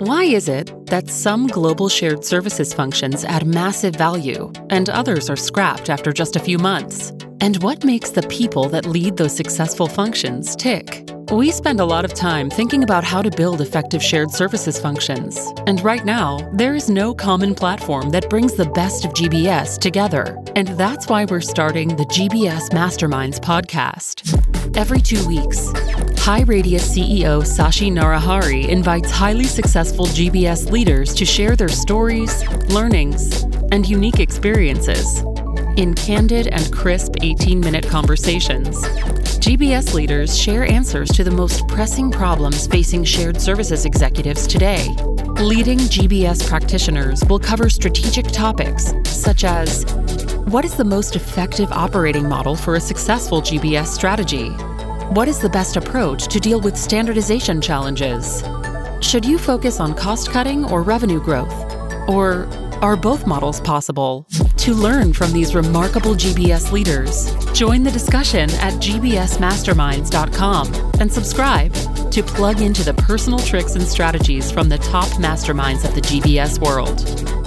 Why is it that some global shared services functions add massive value and others are scrapped after just a few months? And what makes the people that lead those successful functions tick? We spend a lot of time thinking about how to build effective shared services functions. And right now, there is no common platform that brings the best of GBS together. And that's why we're starting the GBS Masterminds podcast. Every two weeks, HighRadius CEO Sashi Narahari invites highly successful GBS leaders to share their stories, learnings, and unique experiences. In candid and crisp 18 minute conversations, GBS leaders share answers to the most pressing problems facing shared services executives today. Leading GBS practitioners will cover strategic topics such as what is the most effective operating model for a successful GBS strategy? What is the best approach to deal with standardization challenges? Should you focus on cost cutting or revenue growth? Or are both models possible? To learn from these remarkable GBS leaders, join the discussion at gbsmasterminds.com and subscribe to plug into the personal tricks and strategies from the top masterminds of the GBS world.